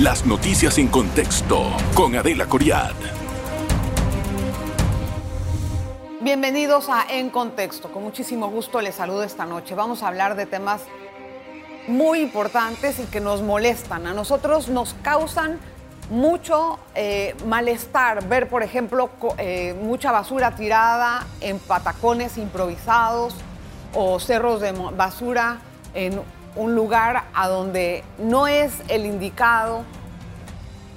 Las noticias en contexto con Adela Coriad. Bienvenidos a En Contexto. Con muchísimo gusto les saludo esta noche. Vamos a hablar de temas muy importantes y que nos molestan. A nosotros nos causan mucho eh, malestar ver, por ejemplo, eh, mucha basura tirada en patacones improvisados o cerros de basura en un lugar a donde no es el indicado.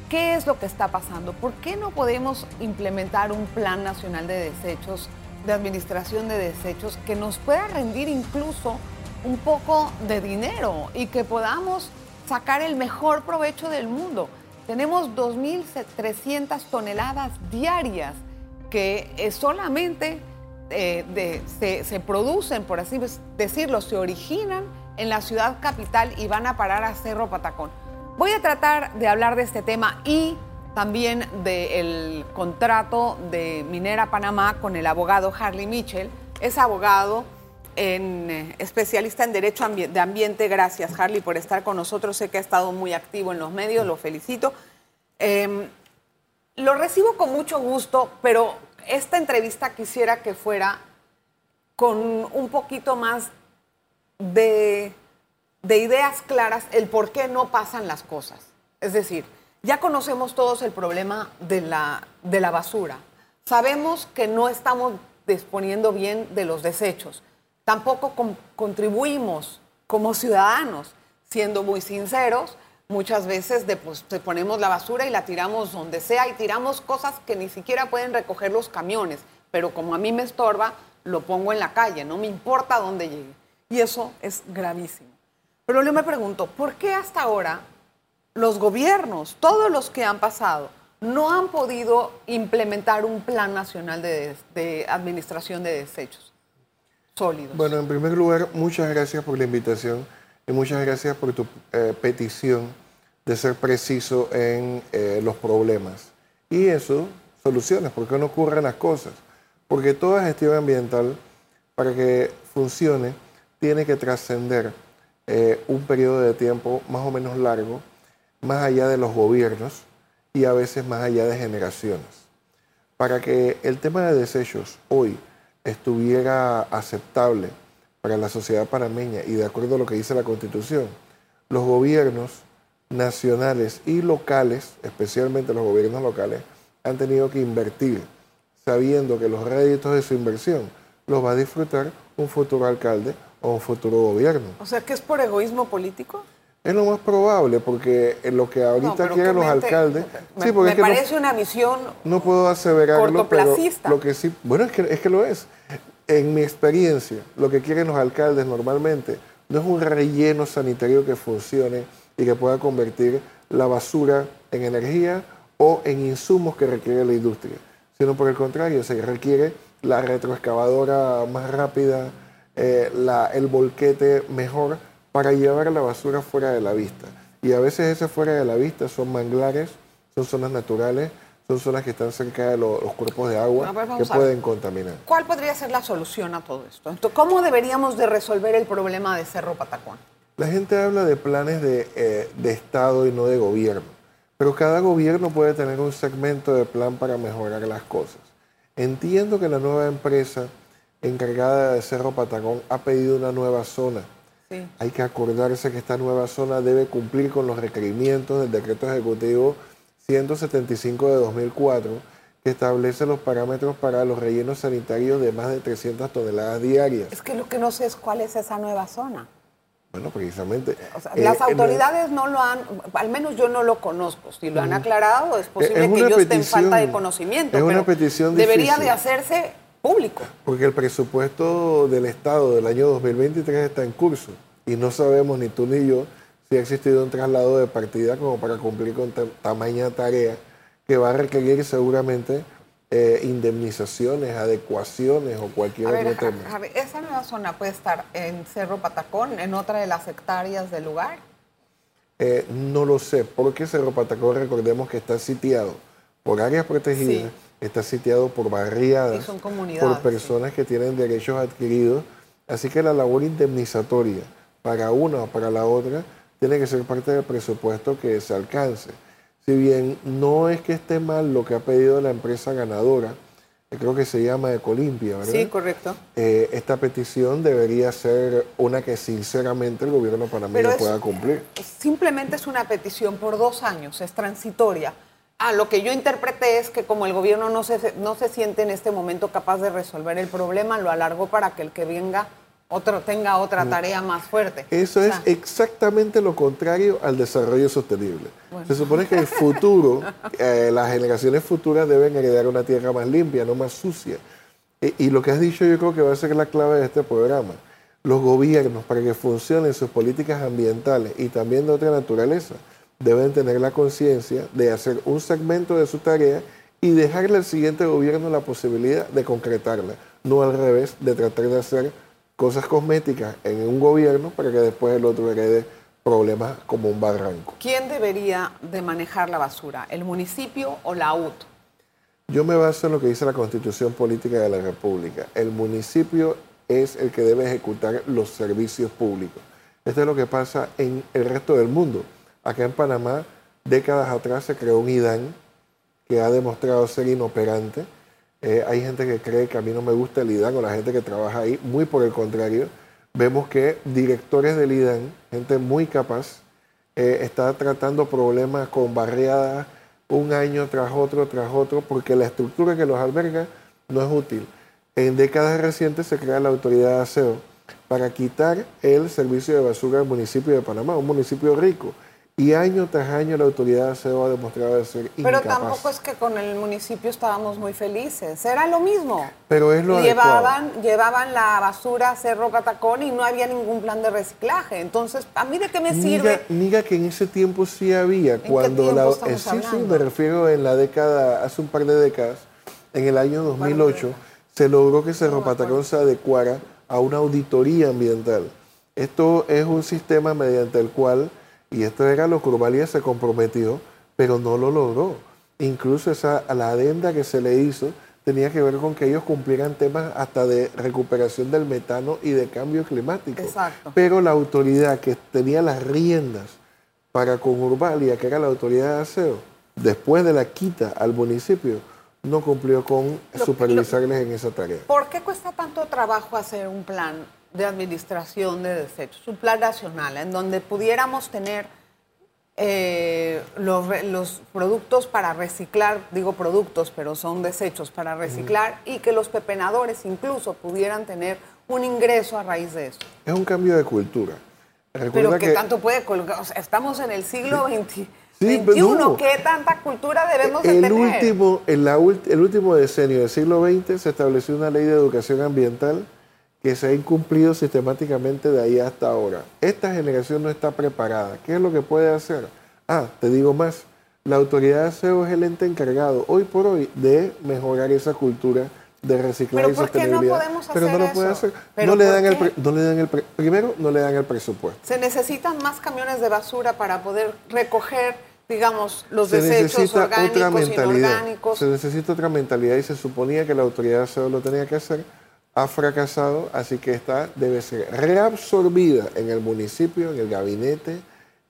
¿Qué es lo que está pasando? ¿Por qué no podemos implementar un plan nacional de desechos, de administración de desechos, que nos pueda rendir incluso un poco de dinero y que podamos sacar el mejor provecho del mundo? Tenemos 2.300 toneladas diarias que eh, solamente eh, se, se producen, por así decirlo, se originan en la ciudad capital y van a parar a Cerro Patacón. Voy a tratar de hablar de este tema y también del contrato de Minera Panamá con el abogado Harley Mitchell. Es abogado, eh, especialista en Derecho de Ambiente. Gracias, Harley, por estar con nosotros. Sé que ha estado muy activo en los medios, lo felicito. Em, lo recibo con mucho gusto, pero esta entrevista quisiera que fuera con un poquito más de, ideas claras el por qué no pasan las cosas. Es decir, ya conocemos todos el problema de la, de la basura. Sabemos que no estamos disponiendo bien de los desechos. Tampoco contribuimos como ciudadanos, siendo muy sinceros, muchas veces de, pues, ponemos la basura y la tiramos donde sea y tiramos cosas que ni siquiera pueden recoger los camiones, pero como a mí me estorba, lo pongo en la calle, no me importa dónde llegue. Y eso es gravísimo. Pero yo me pregunto, ¿por qué hasta ahora los gobiernos, todos los que han pasado, no han podido implementar un plan nacional de, administración de desechos sólidos? Bueno, en primer lugar, muchas gracias por la invitación y muchas gracias por tu eh, petición de ser preciso en eh, los problemas. Y eso, soluciones, ¿por qué no ocurren las cosas? Porque toda gestión ambiental, para que funcione, tiene que trascender eh, un periodo de tiempo más o menos largo, más allá de los gobiernos y a veces más allá de generaciones. Para que el tema de desechos hoy estuviera aceptable para la sociedad panameña y de acuerdo a lo que dice la Constitución, los gobiernos nacionales y locales, especialmente los gobiernos locales, han tenido que invertir sabiendo que los réditos de su inversión los va a disfrutar un futuro alcalde o un futuro gobierno. O sea, que es por egoísmo político. Es lo más probable, porque en lo que ahorita quieren los alcaldes. Me, me parece una visión. No puedo aseverarlo, pero lo que sí. Bueno, es que, es que lo es. En mi experiencia, lo que quieren los alcaldes normalmente no es un relleno sanitario que funcione y que pueda convertir la basura en energía o en insumos que requiere la industria, sino por el contrario, se requiere la retroexcavadora más rápida, eh, el volquete mejor para llevar la basura fuera de la vista. Y a veces ese fuera de la vista son manglares, son zonas naturales, son zonas que están cerca de los cuerpos de agua que pueden contaminar. ¿Cuál podría ser la solución a todo esto? ¿Cómo deberíamos de resolver el problema de Cerro Patacón? La gente habla de planes de, eh, de Estado y no de gobierno, pero cada gobierno puede tener un segmento de plan para mejorar las cosas. Entiendo que la nueva empresa encargada de Cerro Patagón ha pedido una nueva zona. Hay que acordarse que esta nueva zona debe cumplir con los requerimientos del decreto ejecutivo 175 de 2004, que establece los parámetros para los rellenos sanitarios de más de 300 toneladas diarias. Es que lo que no sé es cuál es esa nueva zona. Bueno, precisamente. las eh, autoridades no lo han, al menos yo no lo conozco. Si lo han aclarado, es posible que yo esté en falta de conocimiento. Es una petición Debería de hacerse público. Porque el presupuesto del Estado del año 2023 está en curso y no sabemos ni tú ni yo si ha existido un traslado de partida como para cumplir con tamaña tarea que va a requerir seguramente eh, indemnizaciones, adecuaciones o cualquier otro tema. ¿Esa nueva zona puede estar en Cerro Patacón, en otra de las hectáreas del lugar? Eh, no lo sé, porque Cerro Patacón recordemos que está sitiado por áreas protegidas está sitiado por barriadas, por personas que tienen derechos adquiridos. Así que la labor indemnizatoria para una o para la otra tiene que ser parte del presupuesto que se alcance. Si bien no es que esté mal lo que ha pedido la empresa ganadora, que creo que se llama Ecolimpia, ¿verdad? Sí, correcto. Eh, esta petición debería ser una que sinceramente el gobierno panameño pueda cumplir. Simplemente es una petición por dos años, es transitoria. Ah, lo que yo interpreté es que como el gobierno no se, no se siente en este momento capaz de resolver el problema, lo alargó para que el que venga otro tenga otra mm. tarea más fuerte. Eso es exactamente lo contrario al desarrollo sostenible. Se supone que el futuro, eh, las generaciones futuras deben heredar una tierra más limpia, no más sucia. y lo que has dicho yo creo que va a ser la clave de este programa. Los gobiernos, para que funcionen sus políticas ambientales y también de otra naturaleza, deben tener la conciencia de hacer un segmento de su tarea y dejarle al siguiente gobierno la posibilidad de concretarla, no al revés, de tratar de hacer cosas cosméticas en un gobierno para que después el otro herede problemas como un barranco. ¿Quién debería de manejar la basura, el municipio o la UT? Yo me baso en lo que dice la Constitución Política de la República. El municipio es el que debe ejecutar los servicios públicos. Esto es lo que pasa en el resto del mundo. Acá en Panamá, décadas atrás se creó un IDAN que ha demostrado ser inoperante. Eh, hay gente que cree que a mí no me gusta el IDAN o la gente que trabaja ahí. Muy por el contrario, vemos que directores del IDAN, gente muy capaz, eh, está tratando problemas con barriadas un año tras otro, tras otro, porque la estructura que los alberga no es útil. En décadas recientes se crea la autoridad de aseo para quitar el servicio de basura del municipio de Panamá, un municipio rico y año tras año la autoridad se ha demostrado ser incapaz. Pero tampoco es que con el municipio estábamos muy felices. Era lo mismo. Pero es lo llevaban, llevaban la basura a Cerro Catacón y no había ningún plan de reciclaje. Entonces, ¿a mí de qué me sirve? Diga que en ese tiempo sí había. cuando la, eh, sí, sí, me refiero en la década, hace un par de décadas, en el año 2008, se logró que Cerro Patacón se adecuara a una auditoría ambiental. Esto es un sistema mediante el cual y esto era lo que Urbalia se comprometió, pero no lo logró. Incluso esa, la adenda que se le hizo tenía que ver con que ellos cumplieran temas hasta de recuperación del metano y de cambio climático. Exacto. Pero la autoridad que tenía las riendas para con Urbalia, que era la autoridad de aseo, después de la quita al municipio, no cumplió con supervisarles en esa tarea. ¿Por qué cuesta tanto trabajo hacer un plan de administración de desechos, un plan nacional en donde pudiéramos tener eh, los, productos para reciclar, digo productos, pero son desechos para reciclar y que los pepenadores incluso pudieran tener un ingreso a raíz de eso. Es un cambio de cultura. pero que, tanto puede colgar, estamos en el siglo XXI. ¿Qué tanta cultura debemos el tener? Último, en la, el último decenio del siglo XX se estableció una ley de educación ambiental que se ha incumplido sistemáticamente de ahí hasta ahora. Esta generación no está preparada. ¿Qué es lo que puede hacer? Ah, te digo más. La autoridad de aseo es el ente encargado hoy por hoy de mejorar esa cultura de reciclaje y sostenibilidad. No pero no lo puede hacer. No le, dan el, no le dan el primero no le dan el presupuesto. Se necesitan más camiones de basura para poder recoger digamos, los desechos orgánicos otra mentalidad. Se necesita otra mentalidad y se suponía que la autoridad de aseo lo tenía que hacer ha fracasado, así que esta debe ser reabsorbida en el municipio, en el gabinete,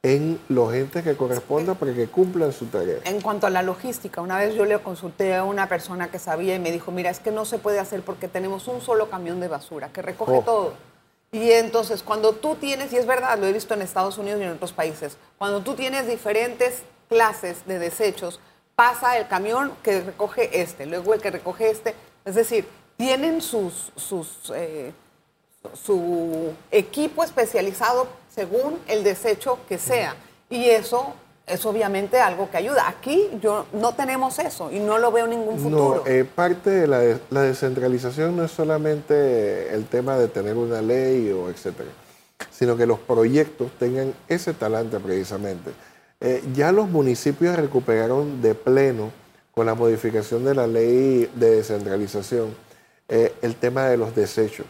en los entes que correspondan para que cumplan su tarea. En cuanto a la logística, una vez yo le consulté a una persona que sabía y me dijo, mira, es que no se puede hacer porque tenemos un solo camión de basura que recoge oh. todo. Y entonces, cuando tú tienes, y es verdad, lo he visto en Estados Unidos y en otros países, cuando tú tienes diferentes clases de desechos, pasa el camión que recoge este, luego el que recoge este. Es decir, tienen sus, sus, eh, su equipo especializado según el desecho que sea. Y eso es obviamente algo que ayuda. Aquí yo no tenemos eso y no lo veo ningún futuro. No, eh, parte de la, la, descentralización no es solamente el tema de tener una ley o etcétera, sino que los proyectos tengan ese talante precisamente. Eh, ya los municipios recuperaron de pleno con la modificación de la ley de descentralización eh, el tema de los desechos.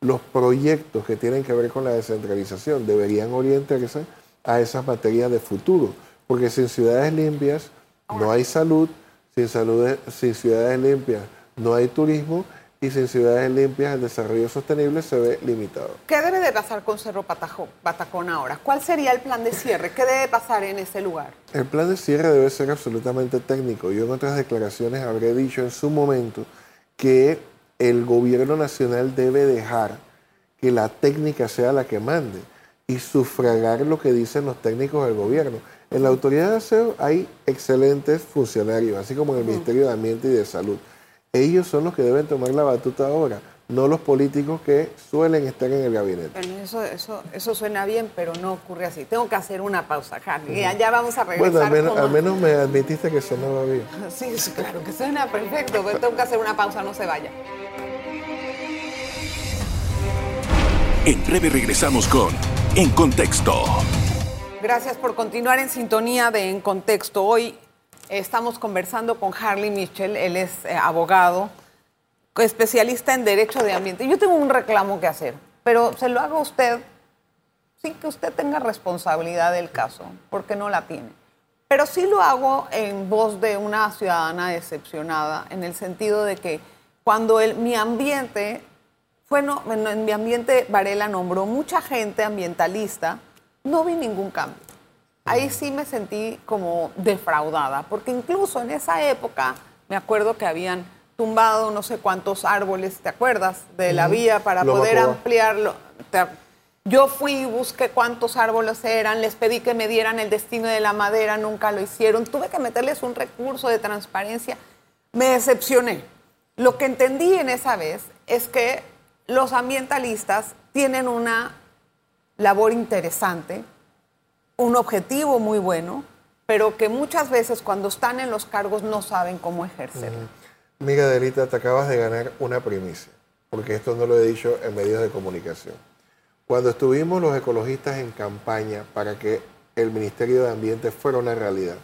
Los proyectos que tienen que ver con la descentralización deberían orientarse a esas materias de futuro, porque sin ciudades limpias no hay salud, sin, salud, sin ciudades limpias no hay turismo y sin ciudades limpias el desarrollo sostenible se ve limitado. ¿Qué debe de pasar con Cerro Patacón ahora? ¿Cuál sería el plan de cierre? ¿Qué debe pasar en ese lugar? El plan de cierre debe ser absolutamente técnico. Yo en otras declaraciones habré dicho en su momento que el gobierno nacional debe dejar que la técnica sea la que mande y sufragar lo que dicen los técnicos del gobierno. En la autoridad de aseo hay excelentes funcionarios, así como en el Ministerio de Ambiente y de Salud. Ellos son los que deben tomar la batuta ahora, no los políticos que suelen estar en el gabinete. eso, eso, eso suena bien, pero no ocurre así. Tengo que hacer una pausa, Harry. Ya vamos a regresar. Bueno, al menos, me admitiste que sonaba bien. Sí, claro que suena perfecto, pero tengo que hacer una pausa, no se vaya. En breve regresamos con En Contexto. Gracias por continuar en sintonía de En Contexto. Hoy Estamos conversando con Harley Mitchell, él es eh, abogado, especialista en derecho de ambiente. Yo tengo un reclamo que hacer, pero se lo hago a usted sin que usted tenga responsabilidad del caso, porque no la tiene. Pero sí lo hago en voz de una ciudadana decepcionada, en el sentido de que cuando el, mi ambiente, fue en mi ambiente Varela nombró mucha gente ambientalista, no vi ningún cambio ahí sí me sentí como defraudada, porque incluso en esa época me acuerdo que habían tumbado no sé cuántos árboles, ¿te acuerdas? De la vía para poder ampliarlo. Yo fui y busqué cuántos árboles eran, les pedí que me dieran el destino de la madera, nunca lo hicieron. Tuve que meterles un recurso de transparencia. Me decepcioné. Lo que entendí en esa vez es que los ambientalistas tienen una labor interesante, un objetivo muy bueno, pero que muchas veces cuando están en los cargos no saben cómo ejercerlo. Mira, Delita, te acabas de ganar una primicia, porque esto no lo he dicho en medios de comunicación. Cuando estuvimos los ecologistas en campaña para que el Ministerio de Ambiente fuera una realidad,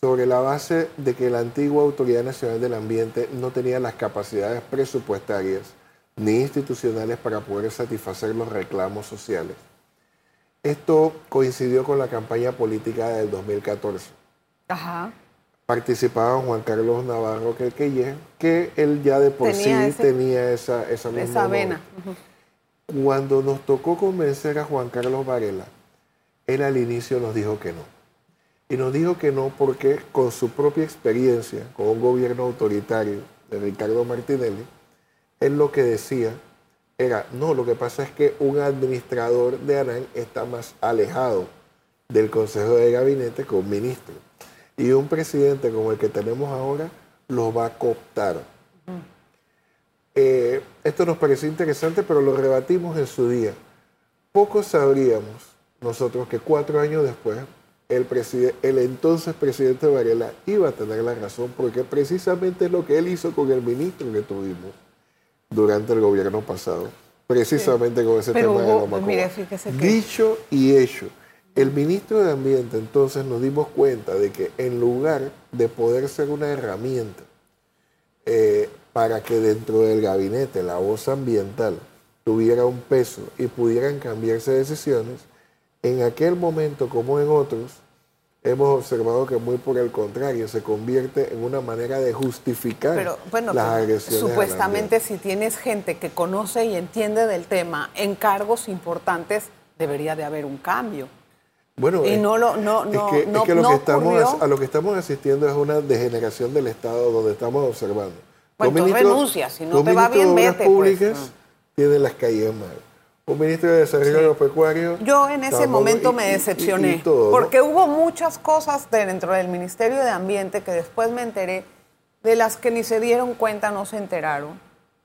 sobre la base de que la antigua Autoridad Nacional del Ambiente no tenía las capacidades presupuestarias ni institucionales para poder satisfacer los reclamos sociales, esto coincidió con la campaña política del 2014. Ajá. Participaban Juan Carlos Navarro que, que él ya de por sí tenía esa, esa misma vena. Cuando nos tocó convencer a Juan Carlos Varela, él al inicio nos dijo que no. Y nos dijo que no porque con su propia experiencia, con un gobierno autoritario de Ricardo Martinelli, él lo que decía era, no, lo que pasa es que un administrador de ANAN está más alejado del Consejo de Gabinete que un ministro. Y un presidente como el que tenemos ahora lo va a cooptar. Eh, esto nos pareció interesante, pero lo rebatimos en su día. Poco sabríamos nosotros que cuatro años después el, el entonces presidente Varela iba a tener la razón, porque precisamente es lo que él hizo con el ministro que tuvimos durante el gobierno pasado, precisamente con ese tema de la mire, Dicho y hecho, el ministro de Ambiente entonces nos dimos cuenta de que en lugar de poder ser una herramienta eh, para que dentro del gabinete la voz ambiental tuviera un peso y pudieran cambiarse decisiones, en aquel momento como en otros, hemos observado que muy por el contrario se convierte en una manera de justificar pero, bueno, las agresiones. Supuestamente si tienes gente que conoce y entiende del tema en cargos importantes, debería de haber un cambio. Bueno, y no lo no, no, es que, lo que estamos a lo que estamos asistiendo es una degeneración del Estado donde estamos observando. Pues tú renuncias, si no te va bien, vete. Pues. públicas pues. tienen las calles mal un ministro de Desarrollo Agropecuario. Yo en ese momento me decepcioné, porque hubo muchas cosas dentro del Ministerio de Ambiente que después me enteré, de las que ni se dieron cuenta, no se enteraron.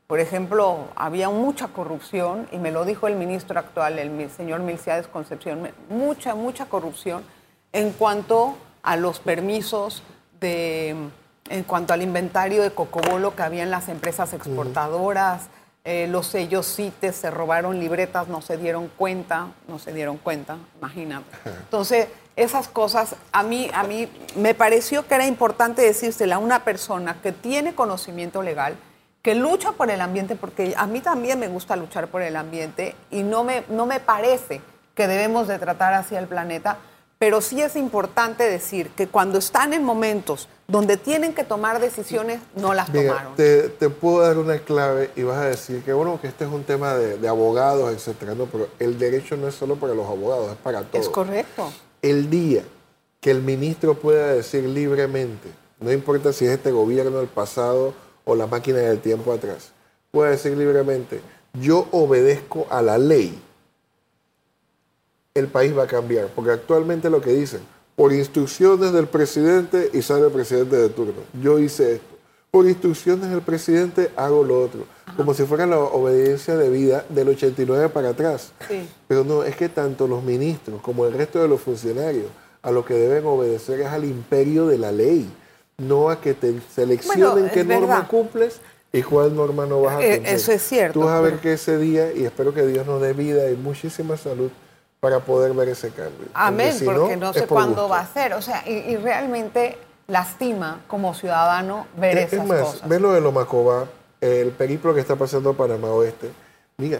Por ejemplo, había mucha corrupción, y me lo dijo el ministro actual, el señor Milciades Concepción, mucha, mucha corrupción en cuanto a los permisos de, en cuanto al inventario de cocobolo que había en las empresas exportadoras. Eh, los sellos CITES se robaron libretas, no se dieron cuenta, no se dieron cuenta, imagínate. Entonces, esas cosas, a mí, a mí me pareció que era importante decírsela a una persona que tiene conocimiento legal, que lucha por el ambiente, porque a mí también me gusta luchar por el ambiente y no me, no me parece que debemos de tratar hacia el planeta pero sí es importante decir que cuando están en momentos donde tienen que tomar decisiones, no las tomaron. Te, te, puedo dar una clave y vas a decir que bueno, que este es un tema de, de abogados, etcétera, no, pero el derecho no es solo para los abogados, es para todos. Es correcto. El día que el ministro pueda decir libremente, no importa si es este gobierno del pasado o la máquina del tiempo atrás, pueda decir libremente, yo obedezco a la ley, el país va a cambiar. Porque actualmente lo que dicen, por instrucciones del presidente y sale el presidente de turno, yo hice esto. Por instrucciones del presidente hago lo otro. Como si fuera la obediencia de vida del 89 para atrás. Pero no, es que tanto los ministros como el resto de los funcionarios a lo que deben obedecer es al imperio de la ley, no a que te seleccionen qué norma cumples y cuál norma no vas a eh, cumplir. Eso es cierto. Tú vas a ver que ese día, y espero que Dios nos dé vida y muchísima salud, para poder ver ese cambio. Amén, porque, no, sé cuándo va a ser. O sea, y, realmente lastima como ciudadano ver es, esas es más, cosas. Ve lo de Lomacobá, el periplo que está pasando Panamá Oeste. Mira,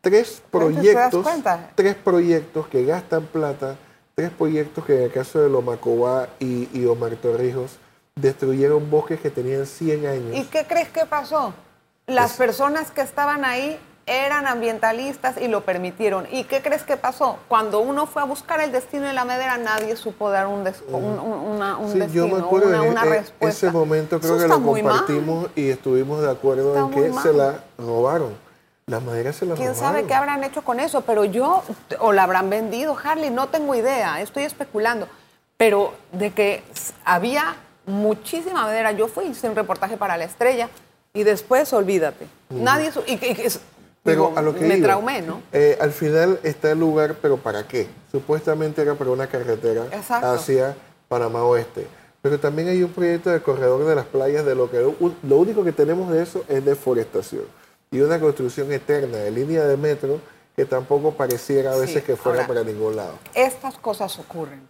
tres proyectos, tres proyectos que gastan plata, tres proyectos que en el caso de Lomacobá y, y Omar Torrijos destruyeron bosques que tenían 100 años. ¿Y qué crees que pasó? Las personas que estaban ahí eran ambientalistas y lo permitieron. ¿Y qué crees que pasó? Cuando uno fue a buscar el destino de la madera, nadie supo dar un, una, un sí, yo me acuerdo una, una en respuesta. ese momento creo que lo compartimos y estuvimos de acuerdo en que se la robaron. Las maderas se las ¿Quién sabe qué habrán hecho con eso? Pero yo, o la habrán vendido, Harley, no tengo idea, estoy especulando. Pero de que había muchísima madera, yo fui, hice un reportaje para La Estrella, y después, olvídate. Nadie... Y, pero a lo que me traumé, ¿no? Eh, al final está el lugar, pero ¿para qué? Supuestamente era para una carretera hacia Panamá Oeste. Pero también hay un proyecto de corredor de las playas de lo que lo único que tenemos de eso es deforestación y una construcción eterna de línea de metro que tampoco pareciera a veces que fuera para ningún lado. Estas cosas ocurren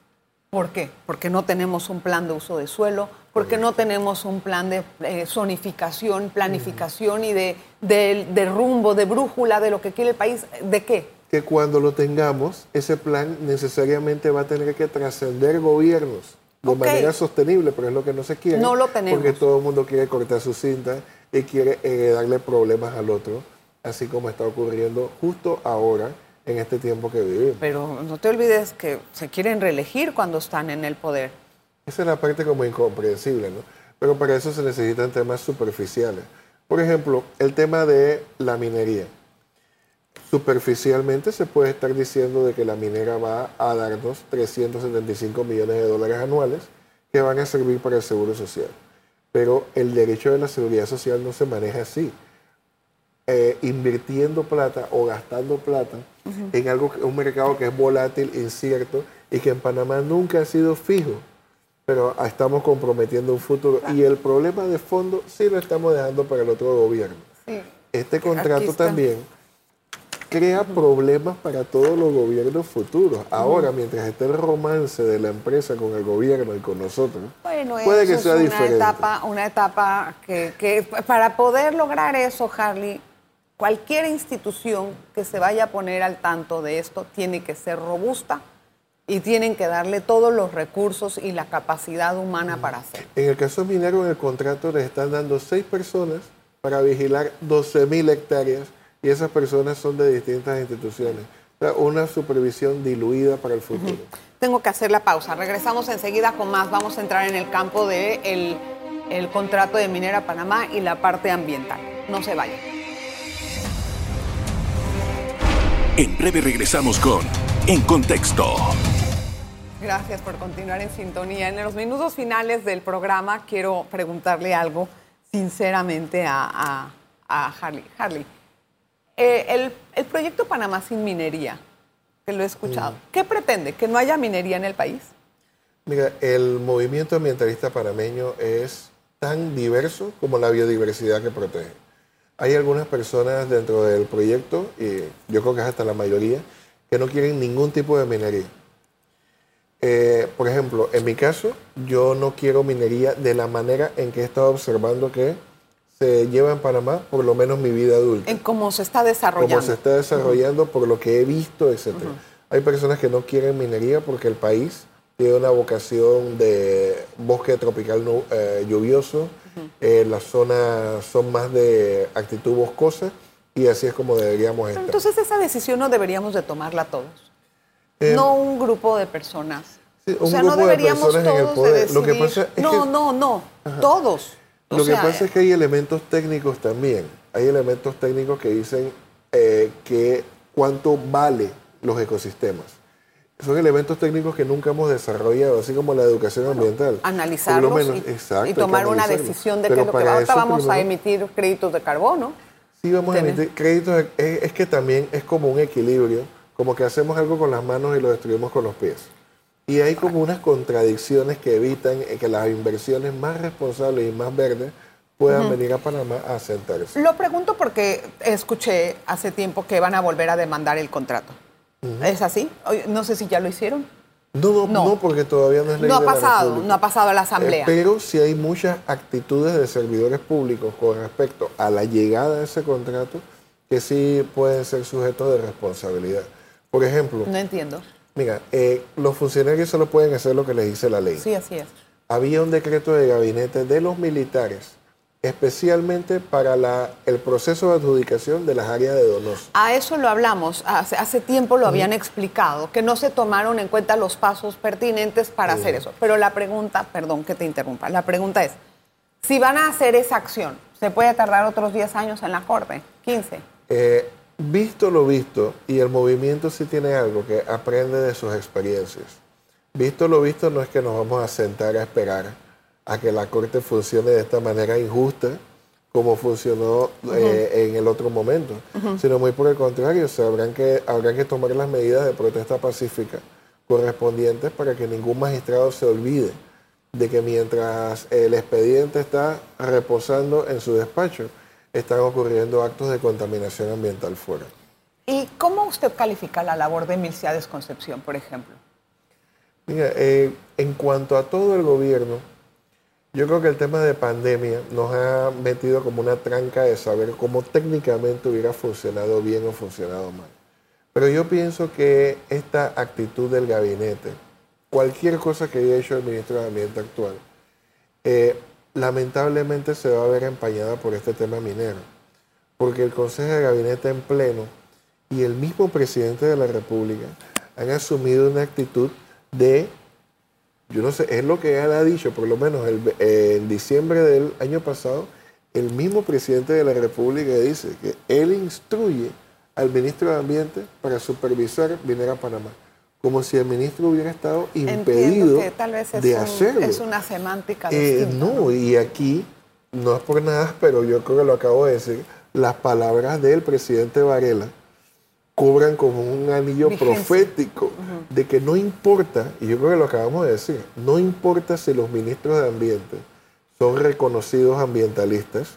¿Por qué? Porque no tenemos un plan de uso de suelo, porque no tenemos un plan de eh, zonificación, planificación y de, de, rumbo, de brújula de lo que quiere el país. ¿De qué? Que cuando lo tengamos, ese plan necesariamente va a tener que trascender gobiernos de manera sostenible, pero es lo que no se quiere. No lo tenemos. Porque todo el mundo quiere cortar su cinta y quiere eh, darle problemas al otro, así como está ocurriendo justo ahora en este tiempo que vivimos. Pero no te olvides que se quieren reelegir cuando están en el poder. Esa es la parte como incomprensible, ¿no? Pero para eso se necesitan temas superficiales. Por ejemplo, el tema de la minería. Superficialmente se puede estar diciendo de que la minera va a darnos 375 millones de dólares anuales que van a servir para el seguro social. Pero el derecho de la seguridad social no se maneja así. Eh, invirtiendo plata o gastando plata en algo, un mercado que es volátil, incierto y que en Panamá nunca ha sido fijo. Pero estamos comprometiendo un futuro. Y el problema de fondo sí lo estamos dejando para el otro gobierno. Este contrato también crea problemas para todos los gobiernos futuros. Ahora, mientras esté el romance de la empresa con el gobierno y con nosotros, puede que sea es una Etapa, una etapa que, que, para poder lograr eso, Harley, Cualquier institución que se vaya a poner al tanto de esto tiene que ser robusta y tienen que darle todos los recursos y la capacidad humana para hacerlo. En el caso minero, en el contrato les están dando seis personas para vigilar 12.000 hectáreas y esas personas son de distintas instituciones. O sea, una supervisión diluida para el futuro. Tengo que hacer la pausa. Regresamos enseguida con más. Vamos a entrar en el campo del de el contrato de Minera Panamá y la parte ambiental. No se vayan. En breve regresamos con En Contexto. Gracias por continuar en sintonía. En los minutos finales del programa quiero preguntarle algo sinceramente a, Harley. Harley, eh, el, proyecto Panamá sin minería, que lo he escuchado, mm. ¿qué pretende? ¿Que no haya minería en el país? Mira, el movimiento ambientalista panameño es tan diverso como la biodiversidad que protege. Hay algunas personas dentro del proyecto, y yo creo que es hasta la mayoría, que no quieren ningún tipo de minería. Eh, por ejemplo, en mi caso, yo no quiero minería de la manera en que he estado observando que se lleva en Panamá, por lo menos mi vida adulta. En cómo se está desarrollando. Cómo se está desarrollando, por lo que he visto, etc. Hay personas que no quieren minería porque el país tiene una vocación de bosque tropical eh, lluvioso, eh, las zonas son más de actitud boscosa y así es como deberíamos estar. Entonces esa decisión no deberíamos de tomarla todos. Eh, no un grupo de personas. Sí, o un sea, no grupo de deberíamos el todos poder. de Lo que decidir. pasa es no, que- no, no, todos. O Lo que sea, pasa es que hay elementos técnicos también. Hay elementos técnicos que dicen eh, que cuánto vale los ecosistemas. Son elementos técnicos que nunca hemos desarrollado, así como la educación ambiental. Analizarlos menos, y, exacto, y que tomar una decisión de qué es lo que va. Ahorita vamos a emitir créditos de carbono. Sí, vamos a emitir créditos. Es, es que también es como un equilibrio, como que hacemos algo con las manos y lo destruimos con los pies. Y hay como unas contradicciones que evitan que las inversiones más responsables y más verdes puedan venir a Panamá a asentarse. Lo pregunto porque escuché hace tiempo que van a volver a demandar el contrato. ¿Es así? No sé si ya lo hicieron. No, no, No. no, porque todavía no es ley No ha de pasado, no ha pasado a la Eh, asamblea. pero sí hay muchas actitudes de servidores públicos con respecto a la llegada de ese contrato que sí pueden ser sujetos de responsabilidad. Por ejemplo, No entiendo. mira, eh, los funcionarios solo pueden hacer lo que les dice la ley. Sí, así es. Había un decreto de gabinete de los militares, especialmente para la- el proceso de adjudicación de las áreas de Donoso. A eso lo hablamos, hace, hace tiempo lo habían explicado, que no se tomaron en cuenta los pasos pertinentes para hacer eso. Pero la pregunta, perdón que te interrumpa, la pregunta es, si van a hacer esa acción, ¿se puede tardar otros 10 años en la Corte? 15. Eh, visto lo visto, y el movimiento sí tiene algo que aprende de sus experiencias. Visto lo visto, no es que nos vamos a sentar a esperar a que la Corte funcione de esta manera injusta como funcionó eh, en el otro momento, sino muy por el contrario, se habrán que, habrán que tomar las medidas de protesta pacífica correspondientes para que ningún magistrado se olvide de que mientras el expediente está reposando en su despacho, están ocurriendo actos de contaminación ambiental fuera. ¿Y cómo usted califica la labor de Milciades Concepción, por ejemplo? Mira, eh, en cuanto a todo el gobierno, yo creo que el tema de pandemia nos ha metido como una tranca de saber cómo técnicamente hubiera funcionado bien o funcionado mal. Pero yo pienso que esta actitud del gabinete, cualquier cosa que haya hecho el ministro de Ambiente actual, eh, lamentablemente se va a ver empañada por este tema minero. Porque el Consejo de Gabinete en pleno y el mismo presidente de la República han asumido una actitud de, yo no sé, es lo que él ha dicho, por lo menos el, en diciembre del año pasado, el mismo presidente de la República dice que él instruye al ministro de Ambiente para supervisar Minera Panamá, como si el ministro hubiera estado impedido Entiendo que tal vez es, de un- hacerlo. es una semántica Eh, distinta. no, y aquí no es por nada, pero yo creo que lo acabo de decir, las palabras del presidente Varela cobran como un anillo Vigencia. profético de que no importa, y yo creo que lo acabamos de decir, no importa si los ministros de Ambiente son reconocidos ambientalistas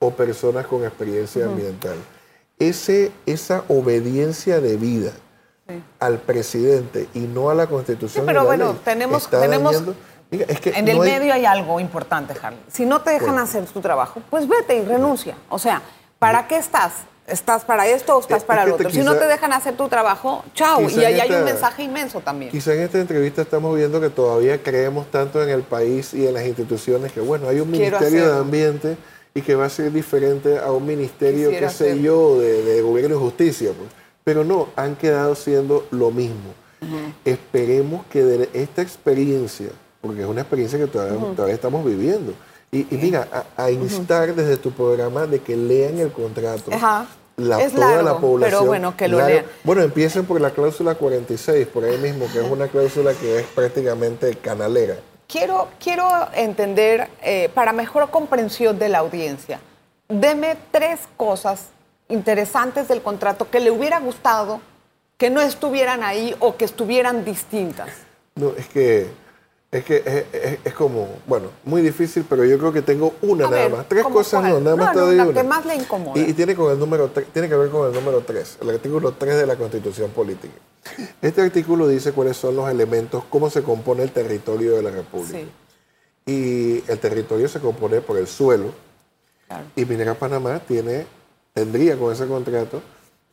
o personas con experiencia ambiental. Ese, esa obediencia de vida Sí. al presidente y no a la constitución. Sí, pero la bueno, ley tenemos- tenemos- Mira, es que En no el hay- medio hay algo importante, Harley. Si no te dejan Bueno. hacer tu trabajo, pues vete y renuncia. O sea, ¿para qué estás? ¿Estás para esto o estás Es- para es lo que otro? Si no te dejan hacer tu trabajo, chao. Y ahí hay un mensaje inmenso también. Quizá en esta entrevista estamos viendo que todavía creemos tanto en el país y en las instituciones que, bueno, hay un Quiero ministerio de ambiente y que va a ser diferente a un ministerio, Quisiera qué sé yo, de, de gobierno y justicia. pues. Pero no, han quedado siendo lo mismo. Esperemos que de esta experiencia, porque es una experiencia que todavía, todavía estamos viviendo, y, y mira, a, a instar desde tu programa de que lean el contrato. Ajá. La, Es toda la población. pero bueno, que lo lean. Bueno, empiecen por la cláusula 46, por ahí mismo, que es una cláusula que es prácticamente canalera. Quiero, quiero entender, eh, para mejor comprensión de la audiencia, deme tres cosas interesantes del contrato que le hubiera gustado que no estuvieran ahí o que estuvieran distintas. No, es que es que es, es- es como, bueno, muy difícil, pero yo creo que tengo una A nada ver, más. Tres ¿cómo cosas cuál? no, nada más No, te doy la una. que más le incomoda. Y, y tiene con el número tiene que ver con el número 3, el artículo 3 de la Constitución Política. Este artículo dice cuáles son los elementos, cómo se compone el territorio de la República. Sí, Y el territorio se compone por el suelo, claro. Y Minera Panamá tiene, tendría con ese contrato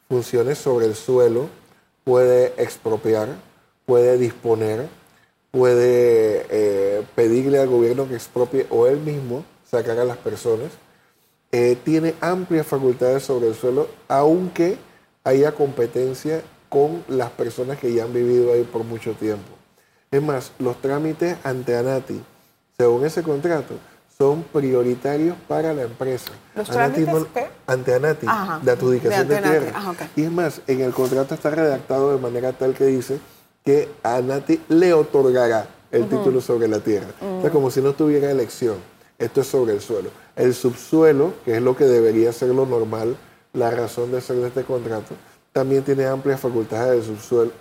funciones sobre el suelo puede expropiar, puede disponer, puede eh, pedirle al gobierno que expropie o él mismo sacar a las personas. Eh, tiene amplias facultades sobre el suelo, aunque haya competencia con las personas que ya han vivido ahí por mucho tiempo. Es más, los trámites ante ANATI, según ese contrato, son prioritarios para la empresa. ¿Los trámites qué? Ante ANATI, de adjudicación de, tierra. Y es más, en el contrato está redactado de manera tal que dice que ANATI le otorgará el título sobre la tierra. O sea, como si no tuviera elección. Esto es sobre el suelo. El subsuelo, que es lo que debería ser lo normal, la razón de ser de este contrato, también tiene amplias facultades de subsuelo,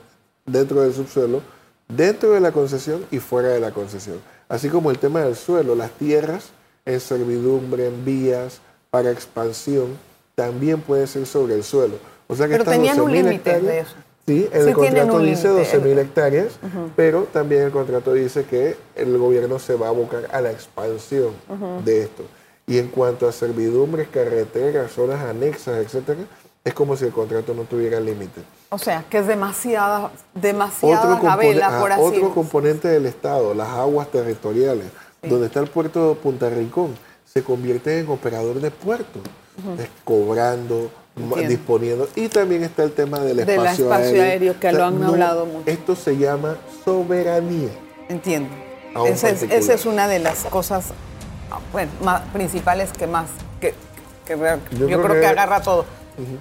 dentro del subsuelo, dentro de la concesión y fuera de la concesión. Así como el tema del suelo, las tierras en servidumbre, en vías, para expansión, también puede ser sobre el suelo. O sea que pero tenían un límite de eso. Sí, el contrato dice 12.000 hectáreas, pero también el contrato dice que el gobierno se va a abocar a la expansión de esto. Y en cuanto a servidumbres, carreteras, zonas anexas, etcétera, es como si el contrato no tuviera límite. O sea, que es demasiada, demasiada gavela, por así Otro componente del Estado, las aguas territoriales, donde está el puerto de Punta Rincón, se convierte en operador de puerto, cobrando, disponiendo. Y también está el tema del espacio, aéreo, que lo han hablado mucho. Esto se llama soberanía. Entiendo. Esa es, una de las cosas bueno, más, principales que más, que, yo, creo, que, agarra todo.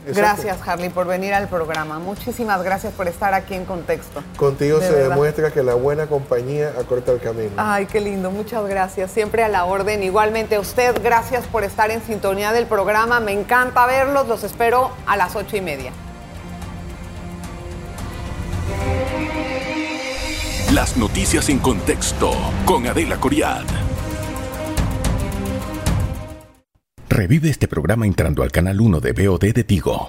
Gracias, Harley, por venir al programa. Muchísimas gracias por estar aquí en Contexto. Contigo se demuestra que la buena compañía acorta el camino. Ay, qué lindo. Muchas gracias. Siempre a la orden. Igualmente a usted, gracias por estar en sintonía del programa. Me encanta verlos. Los espero a las ocho y media. Las noticias en contexto con Adela Coriad. Revive este programa entrando al canal 1 de BOD de Tigo.